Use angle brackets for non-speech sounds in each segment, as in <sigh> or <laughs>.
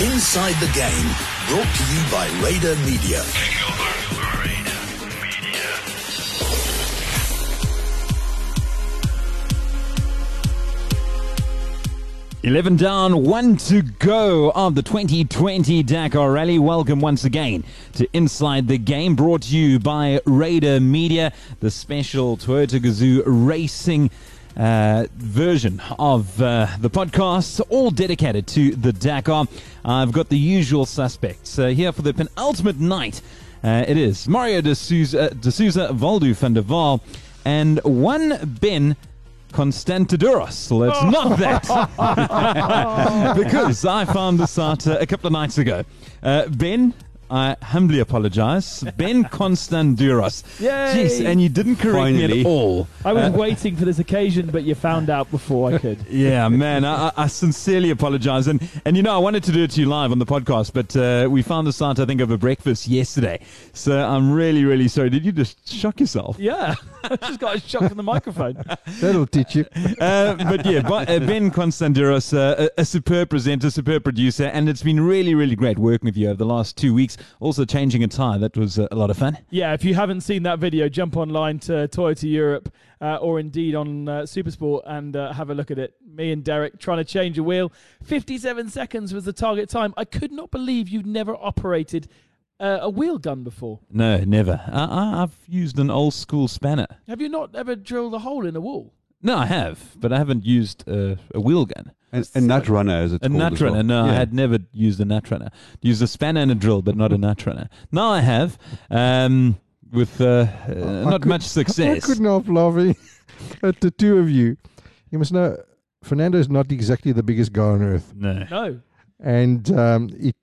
Inside the Game, brought to you by Raider Media. Eleven down, one to go of the 2020 Dakar Rally. Welcome once again to Inside the Game, brought to you by Raider Media, the special Toyota Gazoo Racing uh, version of uh, the podcast, all dedicated to the Dakar. I've got the usual suspects uh, here for the penultimate night. Uh, it is Mario de Souza, Valdu van der Waal, and one Ben Constantiduros. Let's not that. <laughs> <laughs> because I found this out uh, a couple of nights ago. Uh, ben, I humbly apologize. Ben <laughs> Constantiduros. Yay! Jeez, and you didn't correct me at all. I was Uh, waiting for this occasion, but you found out before I could. <laughs> yeah, man, I, I sincerely apologize. And, and you know, I wanted to do it to you live on the podcast, but uh, we found this out, I think, over breakfast yesterday. So I'm really, really sorry. Did you just shock yourself? Yeah, <laughs> I just got a shock from the microphone. That'll teach you. uh, but yeah, uh, Ben Constantinos, uh, a, a superb presenter, superb producer, and it's been really, really great working with you over the last two weeks. Also changing a tire, that was uh, a lot of fun. Yeah, if you haven't seen that video, jump online to Toyota Europe uh, or indeed on uh, Supersport and uh, have a look at it. Me and Derek trying to change a wheel. 57 seconds was the target time. I could not believe you'd never operated uh, a wheel gun before. No, never. I, I, I've used an old school spanner. Have you not ever drilled a hole in a wall? No, I have, but I haven't used uh, a wheel gun. A, a nut runner, as it's A called. nut as well. runner. No, I had never used a nut runner. Used a spanner and a drill, but not a nut runner. Now I have, um, with uh, uh, not could- much success. I couldn't help laughing at the two of you. You must know, Fernando is not exactly the biggest guy on earth, No. No. and um, he, he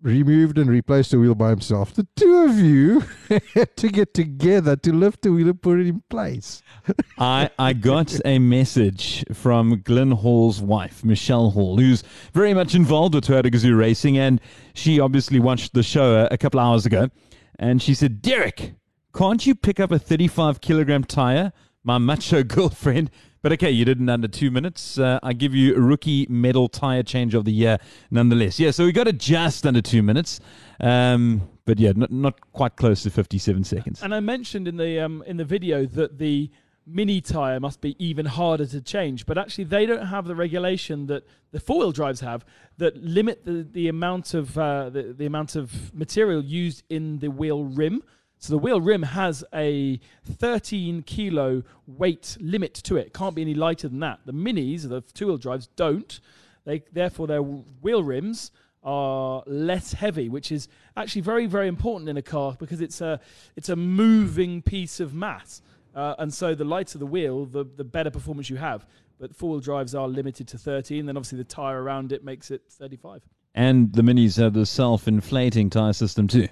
removed and replaced the wheel by himself. The two of you <laughs> had to get together to lift the wheel and put it in place. <laughs> I, I got a message from Glyn Hall's wife, Michelle Hall, who's very much involved with Toyota Gazoo Racing, and she obviously watched the show a, a couple hours ago, and she said, Derek, can't you pick up a 35 kilogram tire? My macho <laughs> girlfriend. But okay, you did in under two minutes. Uh, I give you a rookie medal tire change of the year, nonetheless. Yeah, so we got it just under two minutes, um, but yeah, not, not quite close to 57 seconds. And I mentioned in the um, in the video that the mini tire must be even harder to change, but actually they don't have the regulation that the four wheel drives have that limit the, the amount of uh, the, the amount of material used in the wheel rim. So the wheel rim has a 13 kilo weight limit to it. Can't be any lighter than that. The minis, the two wheel drives, don't. They therefore their wheel rims are less heavy, which is actually very very important in a car because it's a it's a moving piece of mass. Uh, and so the lighter the wheel, the the better performance you have. But four wheel drives are limited to 13. Then obviously the tire around it makes it 35. And the minis have the self-inflating tire system too.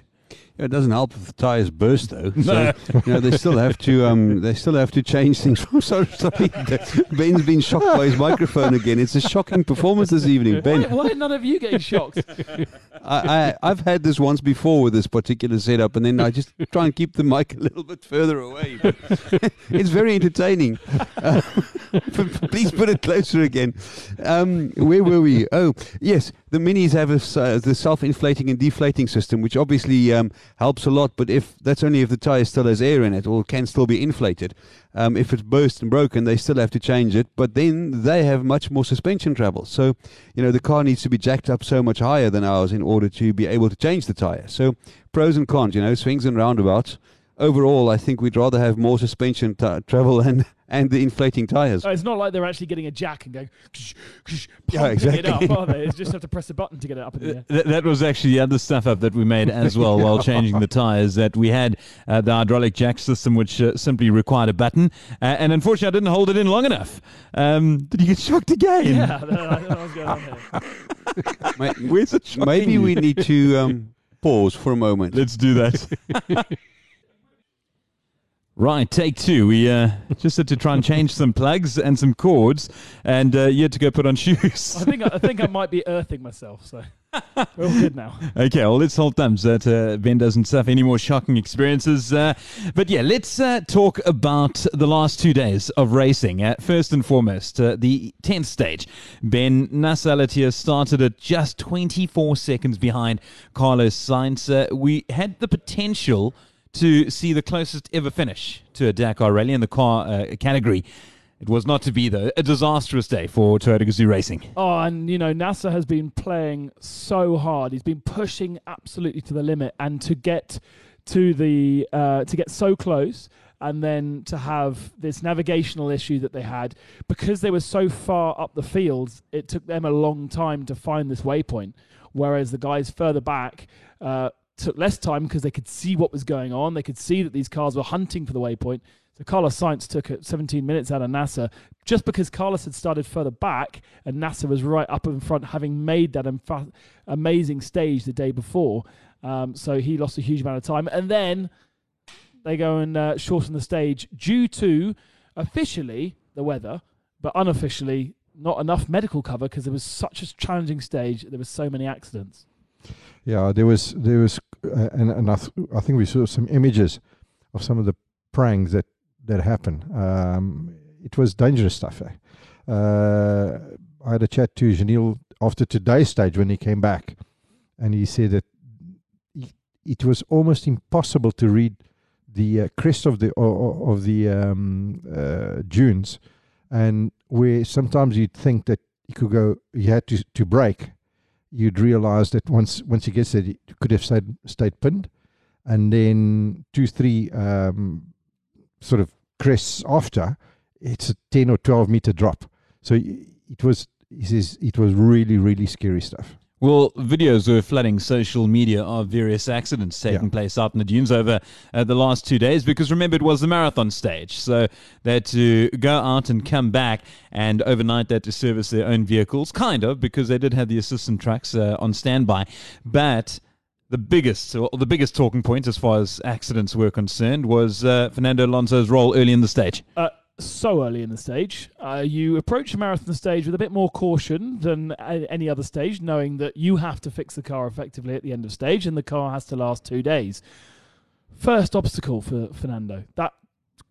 Yeah, it doesn't help if the tires burst though. <laughs> So you know they still have to um they still have to change things. <laughs> sorry, sorry. Ben's been shocked by his microphone again. It's a shocking performance this evening, Why, Ben. why are none of you getting shocked? <laughs> I, I I've had this once before with this particular setup, and then I just try and keep the mic a little bit further away. It's very entertaining. Uh, please put it closer again. Um, where were we? Oh, yes, the minis have a, s- uh, the self-inflating and deflating system, which obviously um, helps a lot. But if that's only if the tire still has air in it, or can still be inflated. Um, if it's burst and broken, they still have to change it. But then they have much more suspension travel. So, you know, the car needs to be jacked up so much higher than ours in order to be able to change the tire. So, pros and cons, you know, swings and roundabouts. Overall, I think we'd rather have more suspension t- travel and, and the inflating tires. Oh, it's not like they're actually getting a jack and going ksh, ksh, Yeah, exactly. it up, are they? It's just have to press a button to get it up in the air. Th- that was actually the other stuff up that we made as <laughs> well while changing the tires. That we had uh, the hydraulic jack system, which uh, simply required a button, uh, and unfortunately, I didn't hold it in long enough. Um, did you get shocked again? Yeah, <laughs> I don't going on here. <laughs> Ma- Where's it shocking Maybe we need to um, pause for a moment. Let's do that. Right, take two. We uh, <laughs> just had to try and change some plugs and some cords, and uh, you had to go put on <laughs> shoes. I think I think I might be earthing myself. So we're all good now. <laughs> Okay, well, let's hold thumbs that uh, Ben doesn't suffer any more shocking experiences. Uh, but yeah, let's uh, talk about the last two days of racing. Uh, first and foremost, uh, the 10th stage. Ben Nasser Al Attiyah started at just 24 seconds behind Carlos Sainz. Uh, we had the potential to see the closest ever finish to a Dakar rally in the car uh, category. It was not to be, though. A disastrous day for Toyota Gazoo Racing. Oh, and you know, Nasser has been playing so hard. He's been pushing absolutely to the limit, and to get to the uh, to get so close, and then to have this navigational issue that they had because they were so far up the fields, It took them a long time to find this waypoint, whereas the guys further back. Uh, took less time because they could see what was going on. They could see that these cars were hunting for the waypoint. So Carlos Sainz took 17 minutes out of Nasser just because Carlos had started further back and Nasser was right up in front, having made that infa- amazing stage the day before. Um, so he lost a huge amount of time. And then they go and uh, shorten the stage due to officially the weather, but unofficially not enough medical cover because it was such a challenging stage. There were so many accidents. Yeah, there was there was, uh, and, and I, th- I think we saw some images of some of the pranks that that happened. Um, it was dangerous stuff. Eh? Uh, I had a chat to Giniel after today's stage when he came back, and he said that he, it was almost impossible to read the uh, crest of the of, the um, uh, dunes, and where sometimes you'd think that you could go, you had to to break you'd realize that once once he gets there, you could have stayed stayed pinned, and then two three um, sort of crests after, it's a ten or twelve meter drop. So it was he says it was really really scary stuff. Well, videos were flooding social media of various accidents taking Yeah. place out in the dunes over uh, the last two days because remember, it was the marathon stage. So they had to go out and come back, and overnight they had to service their own vehicles, kind of, because they did have the assistant trucks uh, on standby. But the biggest, or the biggest talking point as far as accidents were concerned was uh, Fernando Alonso's role early in the stage. So early in the stage. Uh, you approach a marathon stage with a bit more caution than any other stage, knowing that you have to fix the car effectively at the end of stage, and the car has to last two days. First obstacle for Fernando. That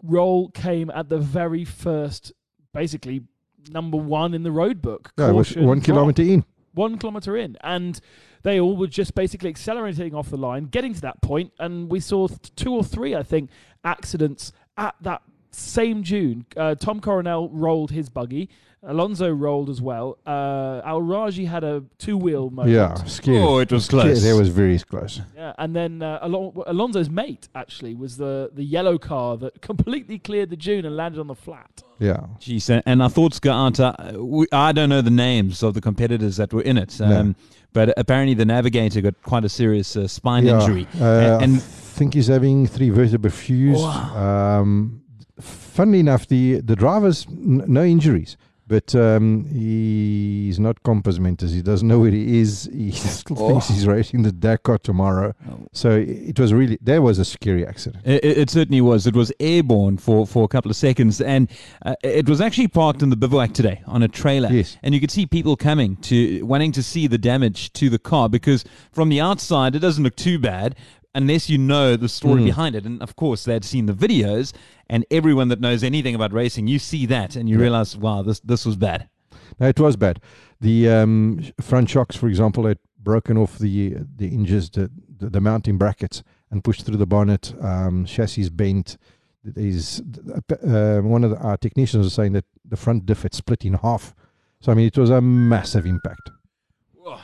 role came at the very first, basically number one in the road book. Yeah, it was one kilometer in. one kilometer in, and they all were just basically accelerating off the line, getting to that point, and we saw two or three, I think, accidents at that same June. Uh, Tom Coronel rolled his buggy. Alonso rolled as well. Uh, Al Rajhi had a two-wheel moment. Yeah, scary. Oh, it was Scary. close. That was very close. Yeah, and then uh, Alon- Alonso's mate actually was the the yellow car that <laughs> completely cleared the dune and landed on the flat. Yeah. Jeez, and- and our thoughts go out. Uh, we, I don't know the names of the competitors that were in it, No. um, but apparently the navigator got quite a serious uh, spine yeah. injury. Uh, and, I think he's having three vertebrae fused. Um, funnily enough, the the drivers n- no injuries, but um, he's not compos mentis. He doesn't know where he is. He <laughs> still thinks he's racing the Dakar tomorrow. Oh. So it was really there was a scary accident. It, it it certainly was. It was airborne for, for a couple of seconds, and uh, it was actually parked in the bivouac today on a trailer. Yes. And you could see people coming to wanting to see the damage to the car because from the outside it doesn't look too bad unless you know the story Mm. behind it. And of course, they had seen the videos, and everyone that knows anything about racing, you see that, and you Yeah. realize, wow, this this was bad. No, it was bad. The um, front shocks, for example, had broken off the the hinges, the, the, the mounting brackets, and pushed through the bonnet. Um, chassis bent. Is uh, one of the, our technicians was saying that the front diff had split in half. So I mean, it was a massive impact.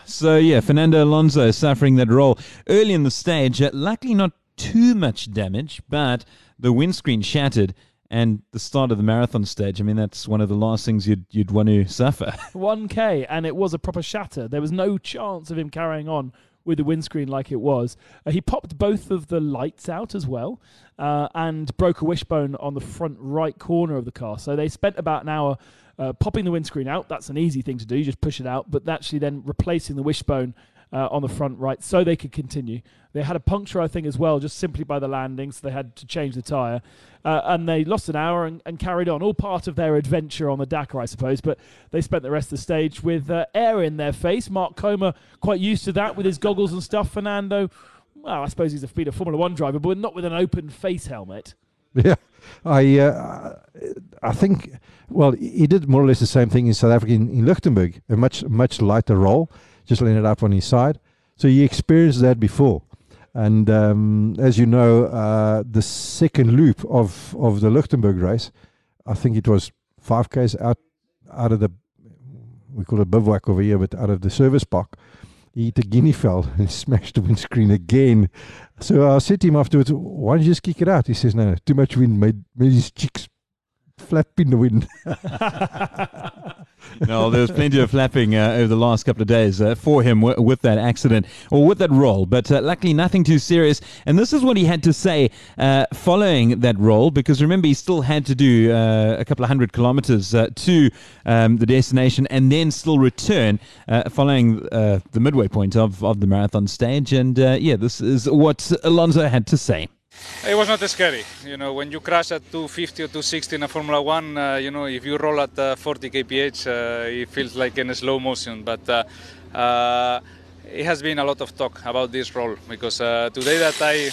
So yeah, Fernando Alonso suffering that roll early in the stage. Uh, luckily, not too much damage, but the windscreen shattered. And the start of the marathon stage. I mean, that's one of the last things you'd you'd want to suffer. <laughs> 1K, and it was a proper shatter. There was no chance of him carrying on with the windscreen like it was. Uh, he popped both of the lights out as well, uh, and broke a wishbone on the front right corner of the car. So they spent about an hour uh, popping the windscreen out. That's an easy thing to do. You just push it out. But actually, then replacing the wishbone uh, on the front right so they could continue. They had a puncture, I think, as well, just simply by the landing, so they had to change the tyre. Uh, and they lost an hour and, and, carried on, all part of their adventure on the Dakar, I suppose. But they spent the rest of the stage with uh, air in their face. Marc Coma, quite used to that with his goggles and stuff. Fernando, well, I suppose he's a, been a Formula One driver, but not with an open face helmet. <laughs> Yeah, I uh, I think well he did more or less the same thing in South Africa in, in Lichtenburg, a much much lighter role, just landed up on his side. So he experienced that before. And um, as you know, uh, the second loop of, of the Lichtenburg race, I think it was five k's out out of the we call it bivouac over here, but out of the service park. He hit a guinea fowl and <laughs> smashed the windscreen again. So I said to him afterwards, "Why don't you just kick it out?" He says, "No, too much wind made made his cheeks flap in the wind." <laughs> <laughs> no, there was plenty of flapping uh, over the last couple of days uh, for him w- with that accident or with that roll, but uh, luckily nothing too serious. And this is what he had to say uh, following that roll, because remember, he still had to do uh, a couple of hundred kilometers uh, to um, the destination and then still return following the midway point of, of the marathon stage. And yeah, this is what Alonso had to say. It was not scary. You know, when you crash at 250 or 260 in a Formula One, uh, you know, if you roll at uh, 40 kph, uh, it feels like in slow motion. But uh, uh, it has been a lot of talk about this roll because uh, today that I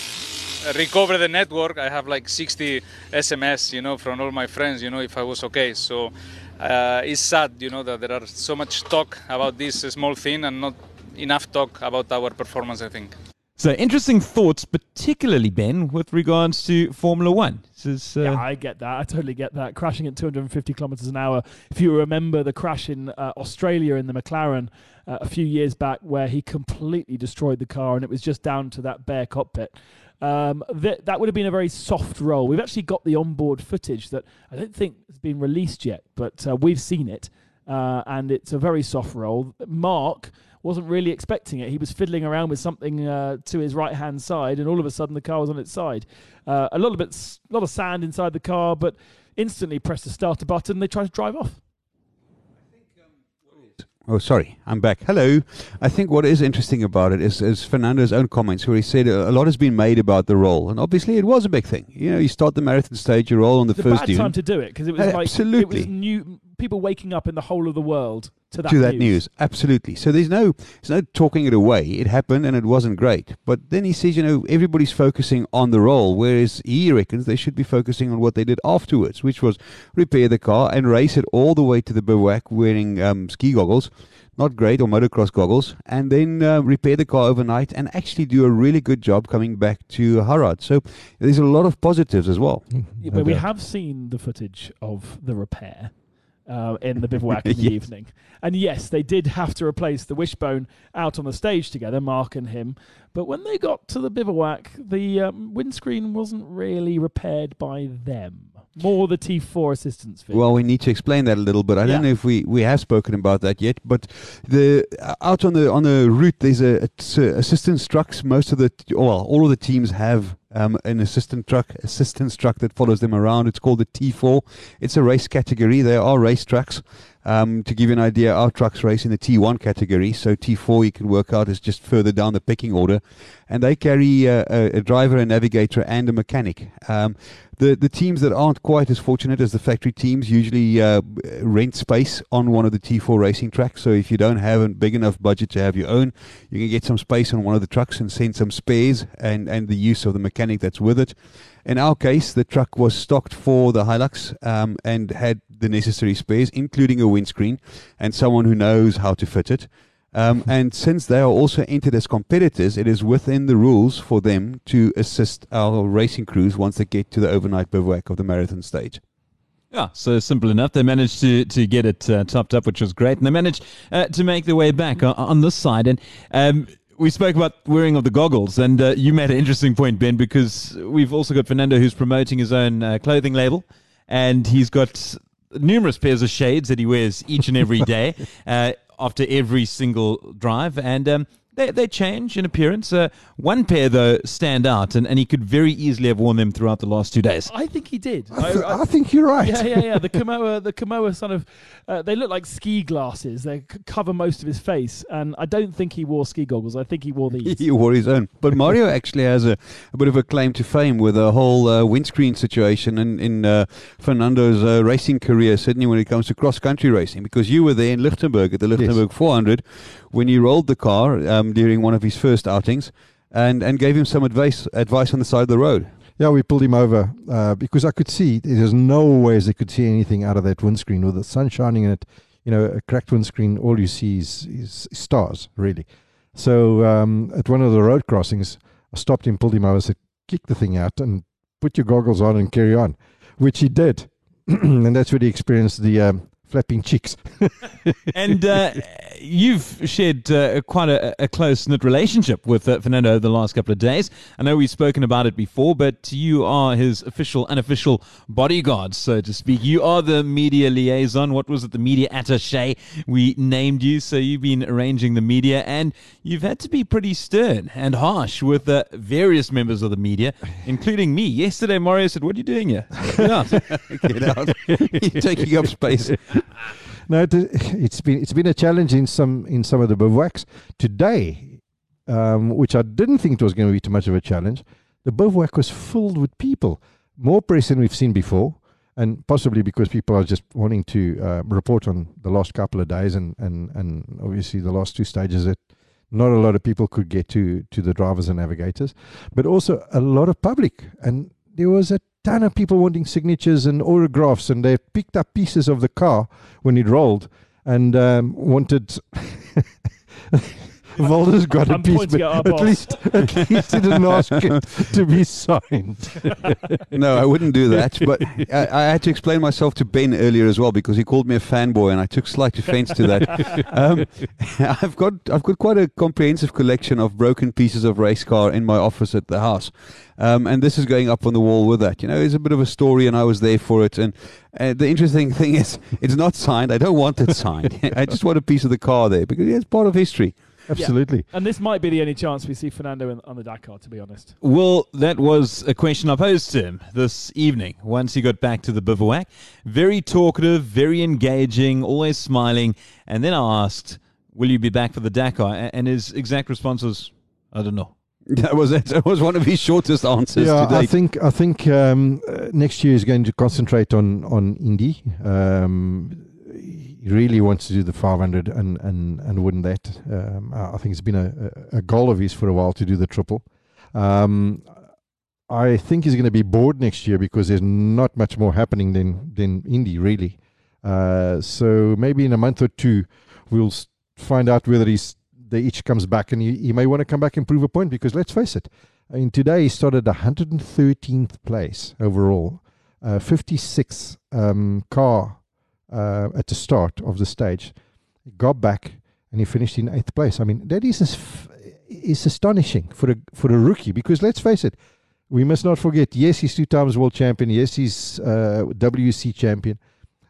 recover the network, I have like 60 SMS, you know, from all my friends, you know, if I was okay. So it's sad, you know, that there are so much talk about this small thing and not enough talk about our performance, I think. So interesting thoughts, particularly Ben, with regards to Formula One. Is, uh... Yeah, I get that. I totally get that. Crashing at 250 kilometers an hour. If you remember the crash in uh, Australia in the McLaren uh, a few years back, where he completely destroyed the car, and it was just down to that bare cockpit. Um, that that would have been a very soft roll. We've actually got the onboard footage that I don't think has been released yet, but uh, we've seen it, uh, and it's a very soft roll. Mark wasn't really expecting it. He was fiddling around with something uh, to his right hand side, and all of a sudden the car was on its side. Uh, a lot of bit, a lot of sand inside the car, but instantly pressed the starter button. They tried to drive off. Oh, sorry, I'm back. Hello. I think what is interesting about it is, is Fernando's own comments, where he said a lot has been made about the roll, and obviously it was a big thing. You know, you start the marathon stage, you roll on the it's first. Bad time to do it because it was uh, like absolutely it was new people waking up in the whole of the world to that, to that news. news. Absolutely. So there's no there's no talking it away. It happened and it wasn't great. But then he says, you know, everybody's focusing on the roll, whereas he reckons they should be focusing on what they did afterwards, which was repair the car and race it all the way to the bivouac wearing um, ski goggles. Not great, or motocross goggles, and then uh, repair the car overnight and actually do a really good job coming back to Haradh. So there's a lot of positives as well. Yeah, but we have seen the footage of the repair uh, in the <laughs> bivouac in the yes. evening. And yes, they did have to replace the wishbone out on the stage together, Mark and him. But when they got to the bivouac, the um, windscreen wasn't really repaired by them. More the T4 assistance fee. Well, we need to explain that a little bit. I yeah. don't know if we, we have spoken about that yet, but the out on the on the route there's a assistance trucks. Most of the well, all of the teams have um, an assistant truck, assistance truck that follows them around. It's called the T4. It's a race category. There are race trucks. Um, to give you an idea, our trucks race in the T1 category, so T4 you can work out is just further down the pecking order, and they carry uh, a, a, driver, a navigator, and a mechanic. Um, the the teams that aren't quite as fortunate as the factory teams usually uh, rent space on one of the T4 racing tracks. So if you don't have a big enough budget to have your own, you can get some space on one of the trucks and send some spares and and the use of the mechanic that's with it. In our case, the truck was stocked for the Hilux um, and had the necessary spares, including a windscreen and someone who knows how to fit it. Um, and since they are also entered as competitors, it is within the rules for them to assist our racing crews once they get to the overnight bivouac of the marathon stage. Yeah, so simple enough. They managed to to get it uh, topped up, which was great, and they managed uh, to make their way back on, on this side. And um, we spoke about wearing of the goggles, and uh, you made an interesting point, Ben, because we've also got Fernando who's promoting his own uh, clothing label, and he's got numerous pairs of shades that he wears each and every day. <laughs> Uh, after every single drive. And um, they, they change in appearance. Uh, one pair, though, stand out, and, and he could very easily have worn them throughout the last two days. I think he did. I, th- I think you're right. Yeah, yeah, yeah. The <laughs> Kimoa, the Kimoa sort of, uh, they look like ski glasses. They c- cover most of his face, and I don't think he wore ski goggles. I think he wore these. <laughs> he wore his own. But Mario <laughs> actually has a, a bit of a claim to fame with a whole uh, windscreen situation in, in uh, Fernando's uh, racing career, certainly when it comes to cross country racing, because you were there in Lichtenburg at the Lichtenburg 400 when he rolled the car um, during one of his first outings and, and gave him some advice, advice on the side of the road. Yeah, we pulled him over uh, because I could see there's no ways they could see anything out of that windscreen with the sun shining in it. You know, a cracked windscreen, all you see is, is stars, really. So um, at one of the road crossings, I stopped him, pulled him over, said, kick the thing out and put your goggles on and carry on, which he did. <clears throat> and that's where he experienced the um, flapping cheeks. <laughs> and uh, you've shared uh, quite a, a close knit relationship with uh, Fernando the last couple of days. I know we've spoken about it before, but you are his official, unofficial bodyguard, so to speak. You are the media liaison. What was it? The media attache. We named you, so you've been arranging the media, and you've had to be pretty stern and harsh with uh, various members of the media, including me. Yesterday, Mario said, "What are you doing here? <laughs> Get out." Get out. <laughs> You're taking up space. <laughs> no, it, <laughs> it's been it's been a challenge in some in some of the bivouacs today, um, which I didn't think it was going to be too much of a challenge. The bivouac was filled with people, more press than we've seen before, and possibly because people are just wanting to uh, report on the last couple of days and and and obviously the last two stages that not a lot of people could get to to the drivers and navigators, but also a lot of public, and there was a ton of people wanting signatures and autographs, and they picked up pieces of the car when it rolled and um, wanted. <laughs> Walter's got I'm a piece, pointing but at at least at least he didn't ask it to be signed. <laughs> no, I wouldn't do that. But <laughs> I, I had to explain myself to Ben earlier as well because he called me a fanboy, and I took slight offence to that. Um, <laughs> I've got I've got quite a comprehensive collection of broken pieces of race car in my office at the house, um, and this is going up on the wall with that. You know, it's a bit of a story, and I was there for it. And uh, the interesting thing is, it's not signed. I don't want it signed. I just want a piece of the car there because it's part of history. Absolutely. And this might be the only chance we see Fernando in, on the Dakar, to be honest. Well, that was a question I posed to him this evening once he got back to the bivouac. Very talkative, very engaging, always smiling. And then I asked, Will you be back for the Dakar? And his exact response was, I don't know. <laughs> That was it. That was one of his shortest answers yeah, to I think I think um, uh, next year is going to concentrate on on Indy. Um, really wants to do the 500 and and and win that. Um, I think it's been a, a goal of his for a while to do the triple. Um, I think he's going to be bored next year because there's not much more happening than than Indy really. Uh, so maybe in a month or two, we'll find out whether he's they each comes back and he, he may want to come back and prove a point because let's face it, I mean, today he started 113th place overall, uh, 56 um, car uh, at the start of the stage. He got back and he finished in eighth place. I mean, that is f- is astonishing for a for a rookie because let's face it, we must not forget. Yes, he's two times world champion. Yes, he's uh, WEC champion,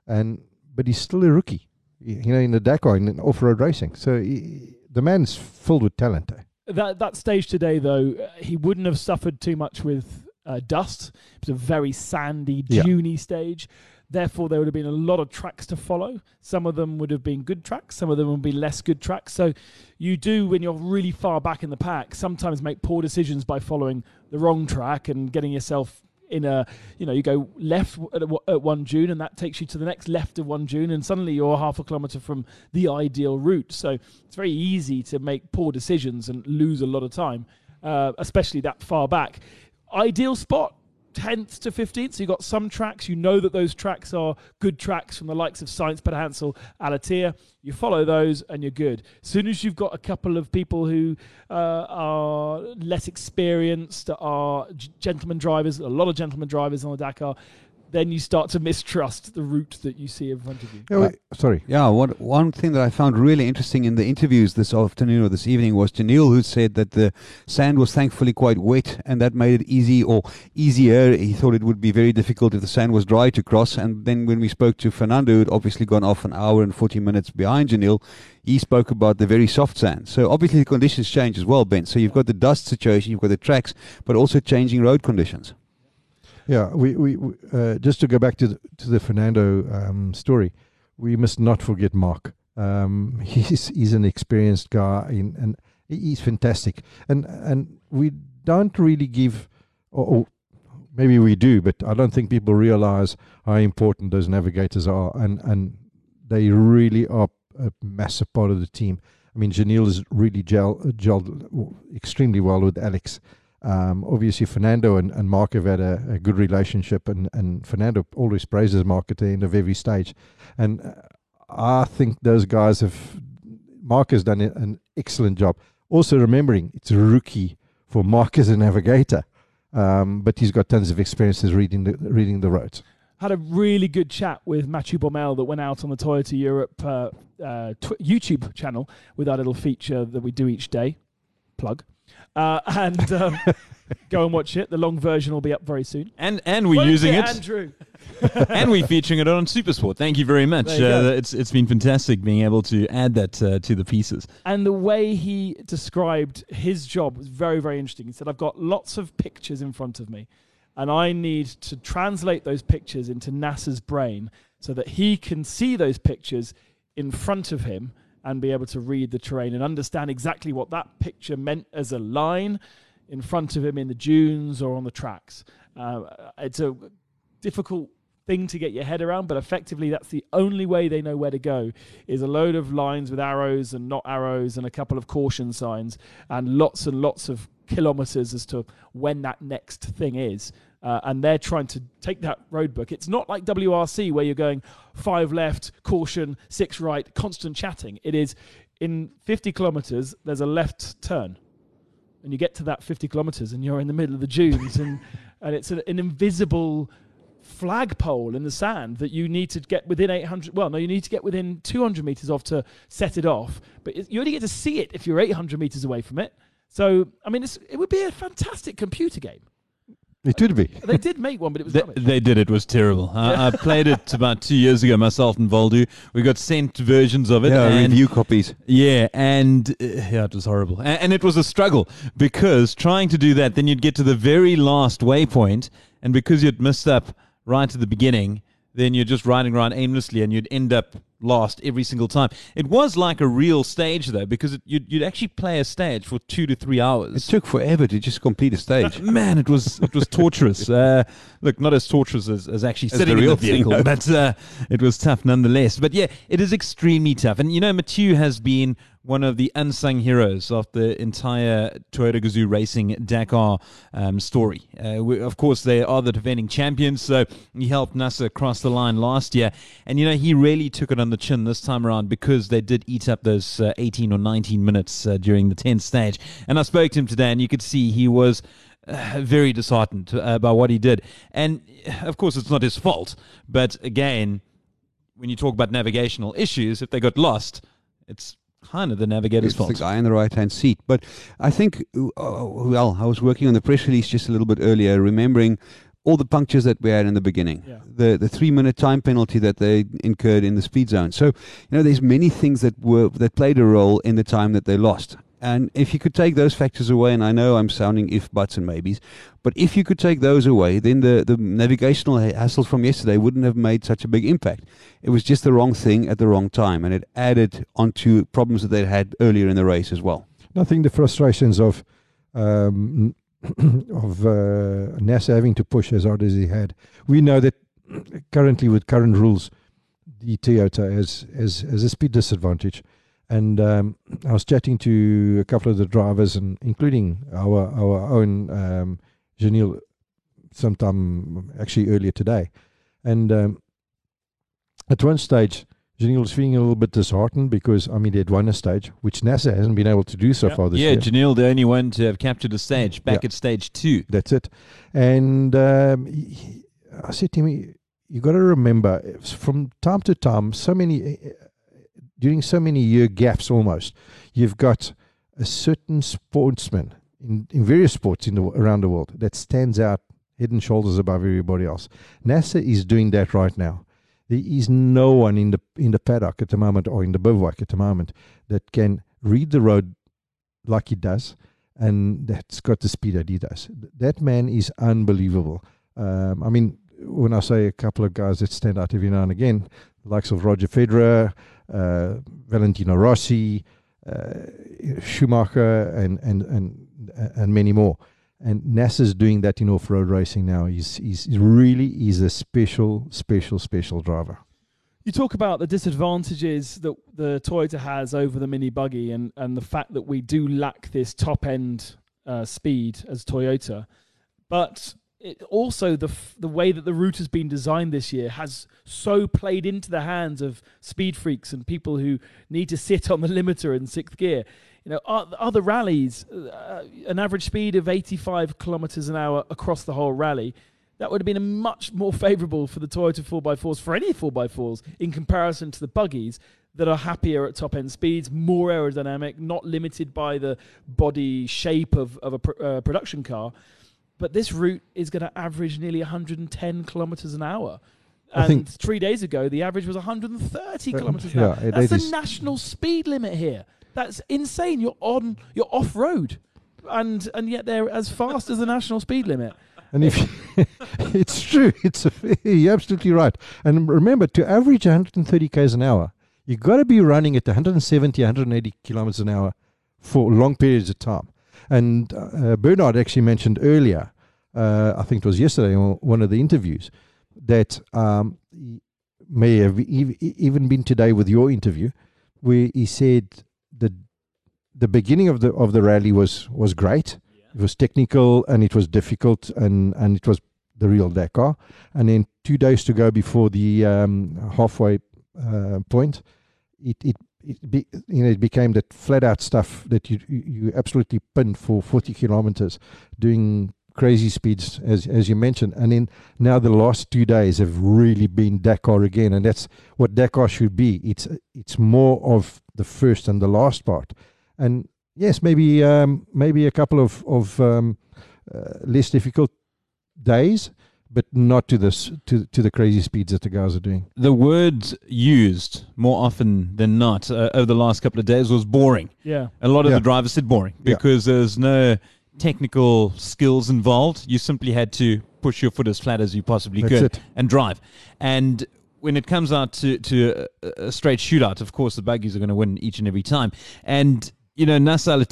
and but he's still a rookie. You know, in the Dakar in off road racing. So he, the man's filled with talent. eh? That that stage today, though, uh, he wouldn't have suffered too much with uh, dust. It was a very sandy, Yeah. duney stage. Therefore, there would have been a lot of tracks to follow. Some of them would have been good tracks. Some of them would be less good tracks. So, you do when you're really far back in the pack, sometimes make poor decisions by following the wrong track and getting yourself in a you know you go left at, one June and that takes you to the next left of one June and suddenly you're half a kilometer from the ideal route. So it's very easy to make poor decisions and lose a lot of time, uh, especially that far back. Ideal spot. 10th to 15th, so you've got some tracks. You know that those tracks are good tracks from the likes of Sainz, Peter Hansel, Al-Attiyah. You follow those and you're good. As soon as you've got a couple of people who uh, are less experienced, are gentlemen drivers, a lot of gentlemen drivers on the Dakar, then you start to mistrust the route that you see in front of you. Yeah, we- uh, sorry. Yeah, one one thing that I found really interesting in the interviews this afternoon or this evening was Giniel, who said that the sand was thankfully quite wet, and that made it easy or easier. He thought it would be very difficult if the sand was dry to cross. And then when we spoke to Fernando, who'd obviously gone off an hour and forty minutes behind Giniel, he spoke about the very soft sand. So obviously the conditions change as well, Ben. So you've got the dust situation, you've got the tracks, but also changing road conditions. Yeah, we, we, uh, just to go back to the, to the Fernando um, story, we must not forget Mark. Um, <laughs> he's he's an experienced guy, in, and he's fantastic. And and we don't really give, or, or maybe we do, but I don't think people realize how important those navigators are, and and they really are a massive part of the team. I mean, Giniel is really gel, gelled extremely well with Alex. Um, obviously, Fernando and, and Mark have had a, a good relationship, and, and Fernando always praises Mark at the end of every stage. And uh, I think those guys have, Mark has done an excellent job. Also, remembering it's a rookie for Mark as a navigator, um, but he's got tons of experiences reading the, reading the roads. had a really good chat with Mathieu Baumel that went out on the Toyota Europe uh, uh, tw- YouTube channel with our little feature that we do each day. Plug. Uh, <laughs> and um, go and watch it. The long version will be up very soon. And and we're Won't using it, Andrew. <laughs> and we're featuring it on Supersport. Thank you very much. You Uh, it's it's been fantastic being able to add that uh, to the pieces. And the way he described his job was very, very interesting. He said, I've got lots of pictures in front of me, and I need to translate those pictures into Nasser's brain so that he can see those pictures in front of him and be able to read the terrain and understand exactly what that picture meant as a line in front of him in the dunes or on the tracks. Uh, it's a difficult thing to get your head around, but effectively that's the only way they know where to go is a load of lines with arrows and not arrows and a couple of caution signs and lots and lots of kilometers as to when that next thing is. Uh, and they're trying to take that road book. It's not like WRC where you're going five left, caution, six right, constant chatting. It is in 50 kilometers, there's a left turn. And you get to that 50 kilometers and you're in the middle of the dunes and, <laughs> and it's an, an invisible flagpole in the sand that you need to get within 800 well no you need to get within 200 meters of to set it off but it, you only get to see it if you're 800 meters away from it so i mean it's, it would be a fantastic computer game It would be. they did make one but it was They, rubbish. they did. It was terrible. I, I played it <laughs> about two years ago myself and Voldu. We got sent versions of it. Yeah, and review copies. Yeah, and uh, yeah, it was horrible, and, and it was a struggle because trying to do that, then you'd get to the very last waypoint, and because you'd messed up right at the beginning, then you're just riding around aimlessly, and you'd end up lost every single time. It was like a real stage though, because it, you'd, you'd actually play a stage for two to three hours. It took forever to just complete a stage. Man, it was it was torturous. <laughs> Uh, look, not as torturous as, as actually As sitting the in real the vehicle, thing, no. but uh, it was tough nonetheless. But yeah, it is extremely tough. And you know, Mathieu has been one of the unsung heroes of the entire Toyota Gazoo Racing Dakar um, story. Uh, we, of course, they are the defending champions, so he helped Nasser cross the line last year. And you know, he really took it on the chin this time around because they did eat up those uh, 18 or 19 minutes uh, during the 10th stage. And I spoke to him today, and you could see he was uh, very disheartened uh, by what he did. And of course, it's not his fault. But again, when you talk about navigational issues, if they got lost, it's kind of the navigator's It's the guy in the right hand seat. But I think, uh, well, I was working on the press release just a little bit earlier, remembering all the punctures that we had in the beginning. Yeah. The the three minute time penalty that they incurred in the speed zone. So you know, there's many things that were that played a role in the time that they lost. And if you could take those factors away, and I know I'm sounding if, buts, and maybes, but if you could take those away, then the, the navigational ha- hassles from yesterday wouldn't have made such a big impact. It was just the wrong thing at the wrong time, and it added onto problems that they had earlier in the race as well. I think the frustrations of um, <clears throat> of uh, Nasser having to push as hard as he had. We know that currently with current rules, the Toyota has has, has a speed disadvantage. And um, I was chatting to a couple of the drivers, and including our our own um, Giniel, sometime actually earlier today. And um, at one stage, Giniel was feeling a little bit disheartened because I mean they had won a stage, which Nasser hasn't been able to do so Yeah. far this year. yeah, year. Giniel, the only one to have captured a stage back Yeah. at stage two. That's it. And um, he- he- I said to him, you got to remember from time to time, so many eh, eh, during so many year gaps almost, you've got a certain sportsman in, in various sports in the, around the world that stands out head and shoulders above everybody else. Nasser is doing that right now. There is no one in the in the paddock at the moment or in the bivouac at the moment that can read the road like he does and that's got the speed that he does. That man is unbelievable. Um, I mean, when I say a couple of guys that stand out every now and again, likes of Roger Federer, Valentino Rossi, uh, Schumacher, and, and, and, and many more. And Nasser's doing that in off road racing now. He's, he's, he's really is a special, special, special driver. You talk about the disadvantages that the Toyota has over the Mini Buggy and, and the fact that we do lack this top end uh, speed as Toyota. But it also the f- the way that the route has been designed this year has so played into the hands of speed freaks and people who need to sit on the limiter in sixth gear. You know, other rallies, uh, an average speed of 85 kilometers an hour across the whole rally, that would have been much more favourable for the Toyota 4x4s, for any 4x4s, in comparison to the buggies that are happier at top end speeds, more aerodynamic, not limited by the body shape of, of a pr- uh, production car but this route is going to average nearly 110 kilometers an hour. I and three days ago, the average was 130 uh, kilometers an hour. That's the national speed limit here. That's insane. You're on, you're off road, and and yet they're as fast as the national speed limit. And if <laughs> it's true, it's a, <laughs> you're absolutely right. And remember, to average 130 k's an hour, you've got to be running at 170, 180 kilometers an hour for long periods of time. And uh, Bernard actually mentioned earlier, uh, I think it was yesterday in one of the interviews, that um, may have even been today with your interview, where he said that the beginning of the of the rally was was great. Yeah. It was technical and it was difficult and and it was the real Dakar. And then two days to go before the um, halfway uh, point, it, it it be, you know it became that flat out stuff that you you absolutely pinned for 40 kilometers doing crazy speeds as as you mentioned. And then now the last two days have really been Dakar again and that's what Dakar should be. It's it's more of the first and the last part. And yes maybe um, maybe a couple of of um, uh, less difficult days but not to this to to the crazy speeds that the guys are doing. The words used more often than not uh, over the last couple of days was boring. Yeah, a lot of yeah. the drivers said boring because yeah. there's no technical skills involved. You simply had to push your foot as flat as you possibly That's could it. and drive. And when it comes out to to a, a straight shootout, of course the buggies are going to win each and every time. And you know, Nasser Al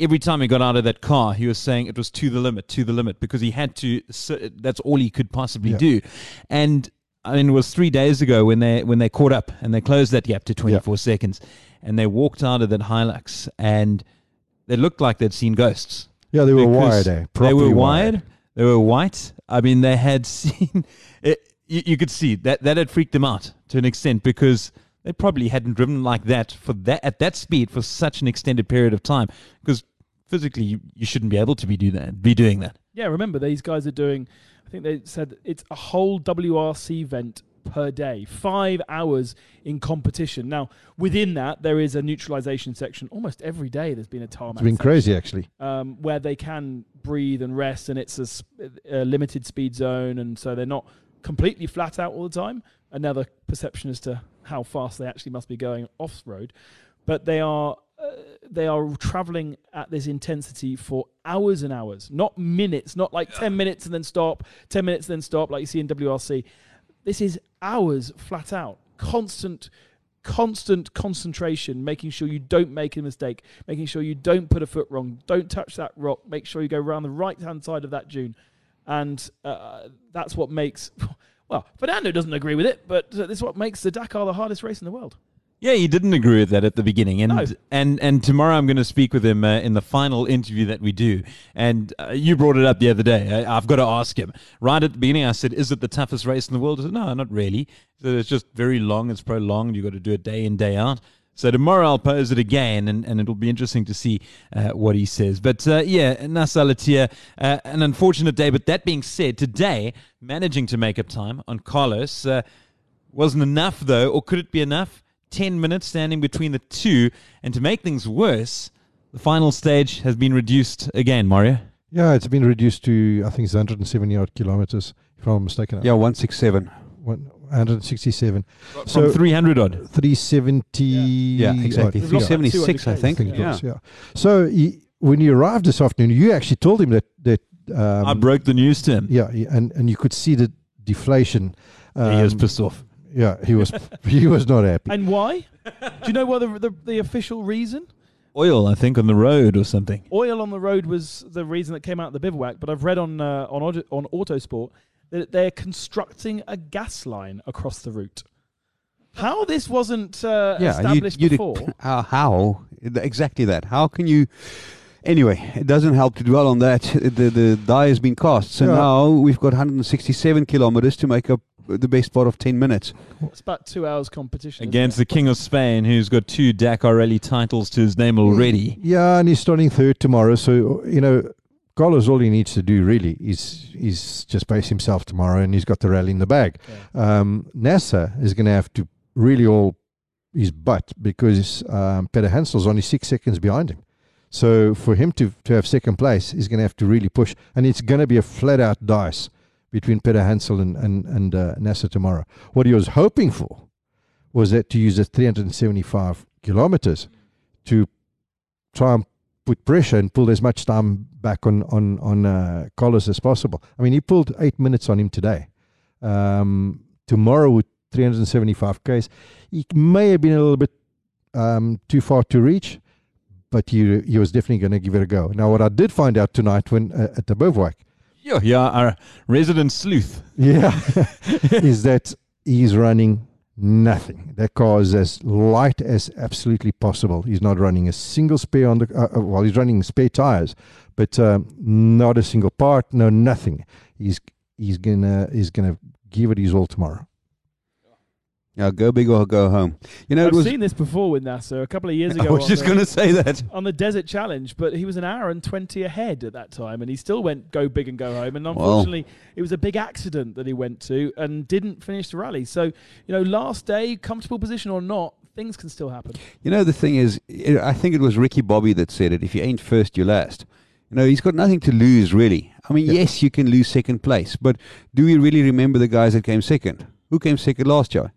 every time he got out of that car, he was saying it was to the limit, to the limit, because he had to. That's all he could possibly yeah. do, and I mean, it was three days ago when they when they caught up and they closed that gap to 24 yeah. seconds, and they walked out of that Hilux and they looked like they'd seen ghosts. Yeah, they were wired. Eh? They were wired. wired. They were white. I mean, they had <laughs> seen. It, you, you could see that that had freaked them out to an extent because they probably hadn't driven like that for that at that speed for such an extended period of time because physically you, you shouldn't be able to be do that be doing that. Yeah remember these guys are doing i think they said it's a whole wrc event per day five hours in competition. Now within that there is a neutralization section almost every day there's been a tarmac it's been section, crazy actually. um, where they can breathe and rest and it's a, a limited speed zone and so they're not completely flat out all the time another perception as to how fast they actually must be going off road, but they are uh, they are traveling at this intensity for hours and hours, not minutes, not like 10 minutes and then stop, 10 minutes and then stop, like you see in WRC. This is hours flat out, constant, constant concentration, making sure you don't make a mistake, making sure you don't put a foot wrong, don't touch that rock, make sure you go around the right hand side of that dune. And uh, that's what makes <laughs> well, Fernando doesn't agree with it, but this is what makes the Dakar the hardest race in the world. Yeah, he didn't agree with that at the beginning, and no. and and tomorrow I'm going to speak with him uh, in the final interview that we do. And uh, you brought it up the other day. I, have got to ask him. Right at the beginning, I said, "Is it the toughest race in the world?" He said, "No, not really. Said, it's just very long. It's prolonged. You've got to do it day in day out." So tomorrow I'll pose it again, and, and it'll be interesting to see uh, what he says. But uh, yeah, Nasser Al-Attiyah, uh, an unfortunate day. But that being said, today managing to make up time on Carlos uh, wasn't enough, though, or could it be enough? Ten minutes standing between the two, and to make things worse, the final stage has been reduced again. Mario. Yeah, it's been reduced to I think it's 170 odd kilometers, if I'm mistaken. Yeah, 167. One, 167. From So 300 odd. 370. Yeah, exactly. odd. We've got about 376, I think. I think Yeah. was, yeah. So he, when you arrived this afternoon, you actually told him that that um, I broke the news to him. yeah, and and you could see the deflation. he was Um, pissed off. Yeah, he was <laughs> he was not happy. And why? Do you know what the, the the official reason? Oil, I think, on the road or something. Oil on the road was the reason that came out of the bivouac. But I've read on uh, on on Autosport that they're constructing a gas line across the route. How this wasn't uh, established you'd- before? How, how? Exactly that. How can you? Anyway, it doesn't help to dwell on that. The the die has been cast, so Yeah. now we've got 167 kilometers to make up the best part of 10 minutes. It's about two hours competition Against the King of Spain, who's got two Dakar Rally titles to his name already. Yeah, and he's starting third tomorrow. So you know, Carlos, all he needs to do really is is just pace himself tomorrow, and he's got the rally in the bag. Um, Nasser is going to have to really all his butt because um, Peterhansel's only six seconds behind him. So for him to to have second place, he's going to have to really push, and it's going to be a flat out dice between Peterhansel and and and uh, Nasser tomorrow. What he was hoping for was that to use the 375 kilometers to try and put pressure and pull as much time back on on on uh, Carlos as possible. I mean, he pulled eight minutes on him today. Um, tomorrow with 375 k's, he may have been a little bit um, too far to reach, but he he was definitely going to give it a go. Now, what I did find out tonight when uh, at the bivouac, Yeah, yeah, our resident sleuth. yeah, <laughs> is that he's running nothing. That car is as light as absolutely possible. He's not running a single spare on the. Uh, uh, well, he's running spare tires, but um, not a single part. No, nothing. He's he's gonna he's gonna give it his all tomorrow. Yeah, go big or go home. You know, I've was. seen this before with Nasser a couple of years <laughs> ago. I was just going to say that. on the Desert Challenge, but he was an hour and 20 ahead at that time, and he still went go big and go home. And unfortunately, it was a big accident that he went to and didn't finish the rally. So, you know, last day, comfortable position or not, things can still happen. You know, the thing is, i I think it was Ricky Bobby that said it if you ain't first, you're last. You know, he's got nothing to lose, really. I mean, yes, you can lose second place, but do we really remember the guys that came second? Who came second last year?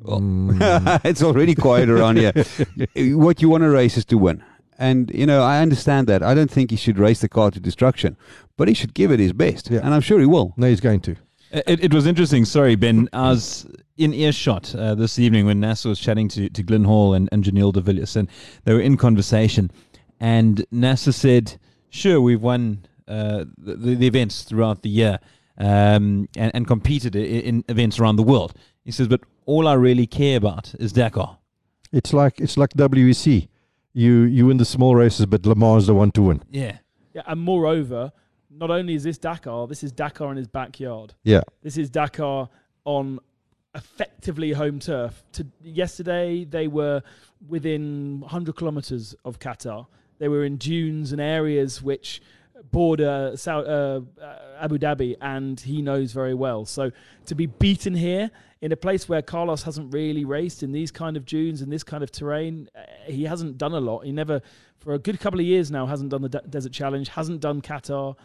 Well, Mm. <laughs> it's already quiet around here. <laughs> what you want to race is to win. And, you know, I understand that. I don't think he should race the car to destruction, but he should give it his best. Yeah. And I'm sure he will. no, he's going to. It, it was interesting. Sorry, Ben. I was in earshot uh, this evening when Nasser was chatting to, to Glyn Hall and, and Giniel de Villiers, and they were in conversation. And Nasser said, Sure, we've won uh, the, the, the events throughout the year um, and, and competed in, in events around the world. He says, But all I really care about is Dakar. It's like it's like WEC. You you win the small races, but Le Mans is the one to win. Yeah. Yeah, and moreover, not only is this Dakar, this is Dakar in his backyard. Yeah. This is Dakar on effectively home turf. To, yesterday, they were within 100 kilometers of Qatar. They were in dunes and areas which border Sau- uh, uh, Abu Dhabi, and he knows very well. So to be beaten here in a place where Carlos hasn't really raced in these kind of dunes and this kind of terrain, uh, he hasn't done a lot. He never, for a good couple of years now, hasn't done the De- Desert Challenge, hasn't done Qatar,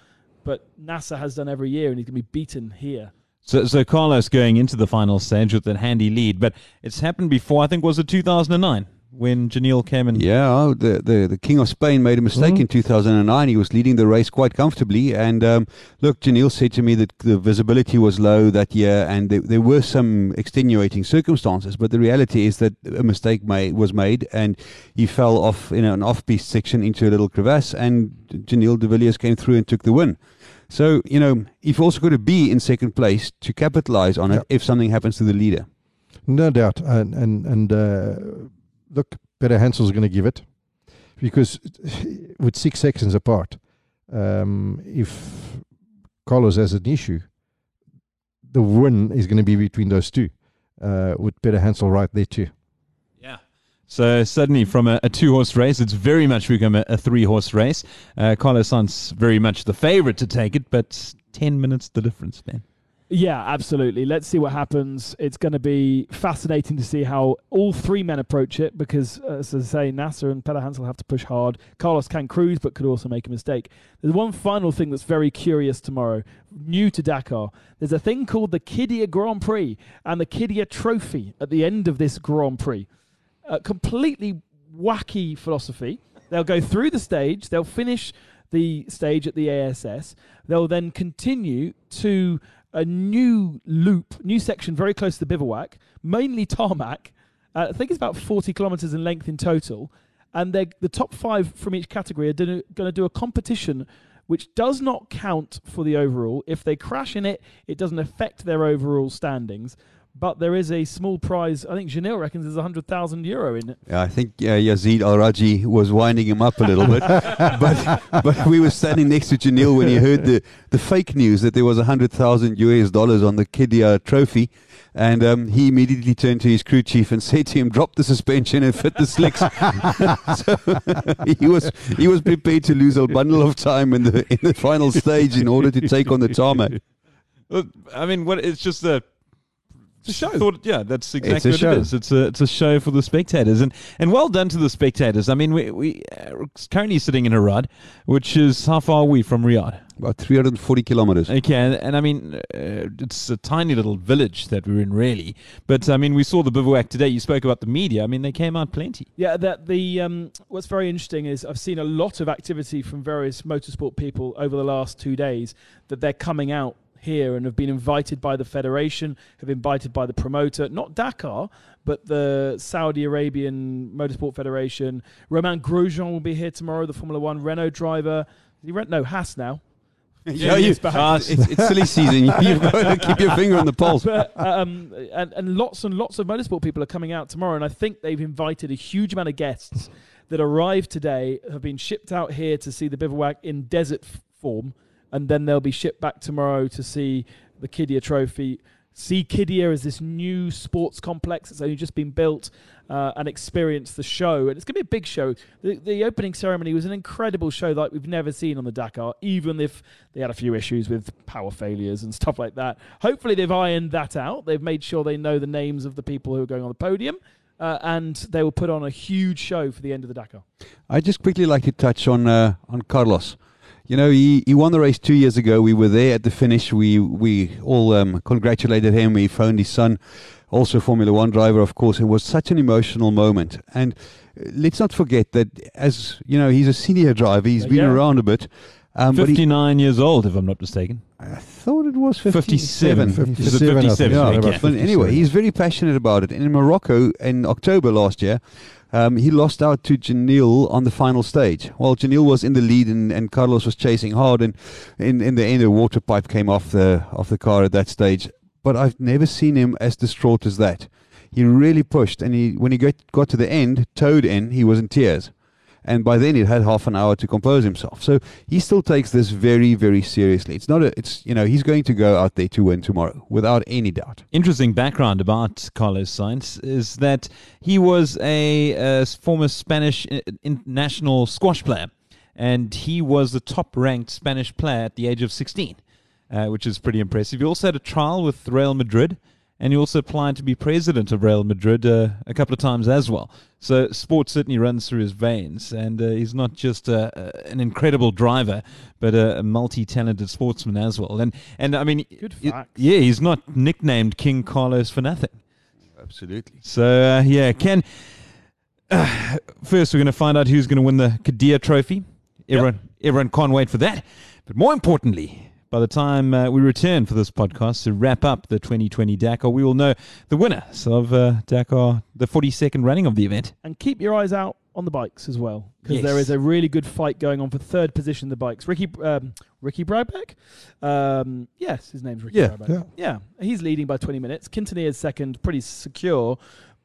but Nasser has done every year, and he's going to be beaten here. So, so Carlos going into the final stage with a handy lead, but it's happened before. I think was it 2009 when Giniel came and Yeah, oh, the, the the King of Spain made a mistake Mhm. in 2009. He was leading the race quite comfortably, and um, look, Giniel said to me that the visibility was low that year, and there, there were some extenuating circumstances. But the reality is that a mistake made, was made, and he fell off in an off-piste section into a little crevasse, and Giniel de Villiers came through and took the win. So you know, you've also got to be in second place to capitalize on it Yep. if something happens to the leader. No doubt, and and and uh, look, Peterhansel's going to give it because with six seconds apart, um, if Carlos has an issue, the win is going to be between those two, uh, with Peterhansel right there too. Yeah. So suddenly, from a, a two-horse race, it's very much become a, a three-horse race. Uh, Carlos Sainz very much the favourite to take it, but ten minutes the difference, man. Yeah, absolutely. Let's see what happens. It's going to be fascinating to see how all three men approach it because, as I say, Nasser and Peterhansel have to push hard. Carlos can cruise, but could also make a mistake. There's one final thing that's very curious tomorrow, new to Dakar. There's a thing called the Qiddiya Grand Prix and the Qiddiya Trophy at the end of this Grand Prix. A completely wacky philosophy. They'll go through the stage, they'll finish the stage at the ASS, they'll then continue to a new loop, new section very close to the bivouac, mainly tarmac. Uh, I think it's about 40 kilometers in length in total. And the top five from each category are going to do a competition which does not count for the overall. If they crash in it, it doesn't affect their overall standings. But there is a small prize. I think Giniel reckons there's 100,000 euro in it. Yeah, I think uh, Yazid Al Rajhi was winding him up a little bit, <laughs> but but we were standing next to Giniel when he heard the, the fake news that there was a hundred thousand US dollars on the Qiddiya trophy, and um, he immediately turned to his crew chief and <laughs> said to him, "Drop the suspension and fit the slicks." <laughs> so he was he was prepared to lose a bundle of time in the in the final stage in order to take on the tarmac. Well, I mean, what? It's just a. It's a show. Thought, yeah, that's a exactly what show. it is. It's a it's a show for the spectators, and and well done to the spectators. I mean, we we are currently sitting in a Haradh, which is how far are we from Riyadh? About 340 kilometers. Okay, and, and I mean, uh, it's a tiny little village that we're in, really. But I mean, we saw the bivouac today. You spoke about the media. I mean, they came out plenty. Yeah, that the um, what's very interesting is I've seen a lot of activity from various motorsport people over the last two days that they're coming out here and have been invited by the federation, have been invited by the promoter, not Dakar, but the Saudi Arabian Motorsport Federation. Romain Grosjean will be here tomorrow, the Formula One Renault driver. He rent no Haas now. <laughs> Yeah, you, it's it's, it's silly season. <laughs> You've got to keep your finger on the pulse. but um, and, and lots and lots of motorsport people are coming out tomorrow, and I think they've invited a huge amount of guests that arrived today, have been shipped out here to see the bivouac in desert form, and then they'll be shipped back tomorrow to see the Qiddiya Trophy. See Qiddiya as this new sports complex that's only just been built uh, and experience the show. And it's going to be a big show. The, the opening ceremony was an incredible show like we've never seen on the Dakar, even if they had a few issues with power failures and stuff like that. Hopefully, they've ironed that out. They've made sure they know the names of the people who are going on the podium. Uh, and they will put on a huge show for the end of the Dakar. I just quickly like to touch on uh, on Carlos. You know, he, he won the race two years ago. We were there at the finish. We we all um, congratulated him. We phoned his son, also Formula One driver, of course. It was such an emotional moment. And uh, let's not forget that, as you know, he's a senior driver. He's been yeah. around a bit. Um, but he, 59 years old, if I'm not mistaken. I thought it was 57. 57. Is it 57, 57? Yeah, Okay. about but anyway, he's very passionate about it. And in Morocco, in October last year, um, he lost out to Giniel on the final stage. Well, Giniel was in the lead, and, and Carlos was chasing hard. And in, in the end, a water pipe came off the off the car at that stage. But I've never seen him as distraught as that. He really pushed, and he when he got got to the end, towed in, he was in tears. And by then, he'd had half an hour to compose himself. So he still takes this very, very seriously. It's not a, it's you know, he's going to go out there to win tomorrow without any doubt. Interesting background about Carlos Sainz is that he was a, uh former Spanish i- international squash player, and he was the top-ranked Spanish player at the age of 16, uh, which is pretty impressive. He also had a trial with Real Madrid, and he also applied to be president of Real Madrid uh, a couple of times as well. So sport certainly runs through his veins, and uh, he's not just uh, uh, an incredible driver, but a, a multi-talented sportsman as well. And and I mean, yeah, he's not nicknamed King Carlos for nothing. Absolutely. So uh, yeah, Ken. Uh, first, we're going to find out who's going to win the Qiddiya Trophy. Everyone, everyone can't wait for that. But more importantly, by the time uh, we return for this podcast to wrap up the 2020 Dakar, we will know the winners of uh, Dakar, the 42nd running of the event. And keep your eyes out on the bikes as well, because Yes. there is a really good fight going on for third position in the bikes. Ricky um, Ricky Brabec? Um, yes, his name's Ricky Yeah. Brabec. Yeah. Yeah, he's leading by 20 minutes. Quintanilla is second, pretty secure.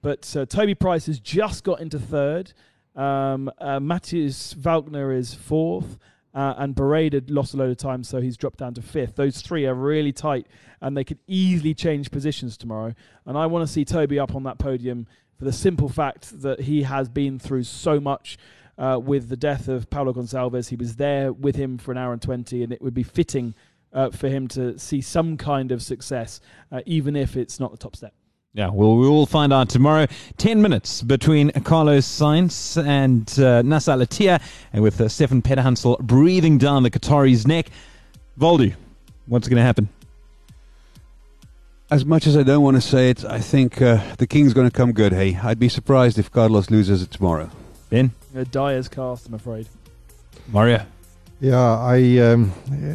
But uh, Toby Price has just got into third. Um, uh, Matthias Walkner is fourth. Uh, and Barreda had lost a load of time, so he's dropped down to fifth. Those three are really tight, and they could easily change positions tomorrow. And I want to see Toby up on that podium for the simple fact that he has been through so much. Uh, with the death of Paulo Gonçalves, he was there with him for an hour and 20, and it would be fitting uh, for him to see some kind of success, uh, even if it's not the top step. Yeah, well, we will find out tomorrow. 10 minutes between Carlos Sainz and uh, Nasser Al-Attiyah, and with uh, Stefan Peterhansel breathing down the Qatari's neck. Voldu, what's going to happen? As much as I don't want to say it, I think uh, the King's going to come good, hey. I'd be surprised if Carlos loses it tomorrow. Ben? A dyer's cast, I'm afraid. Mario? Yeah, I um,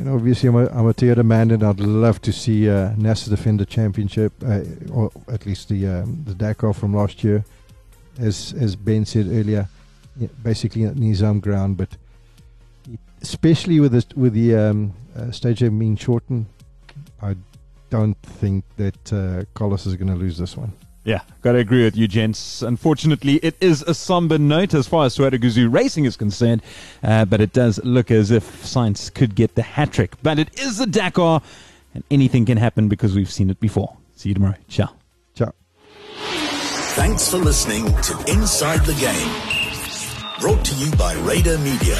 obviously I'm a, I'm a theatre man, and I'd love to see uh, Nasser defend the championship, uh, or at least the um, the Dakar from last year, as as Ben said earlier, basically at home ground. But especially with this with the um, uh, stage being shortened, I don't think that uh, Carlos is going to lose this one. Yeah, got to agree with you, gents. Unfortunately, it is a somber note as far as Toyota Gazoo Racing is concerned, uh, but it does look as if Sainz could get the hat trick. But it is the Dakar, and anything can happen because we've seen it before. See you tomorrow. Ciao. Ciao. Thanks for listening to Inside the Game. Brought to you by Radar Media.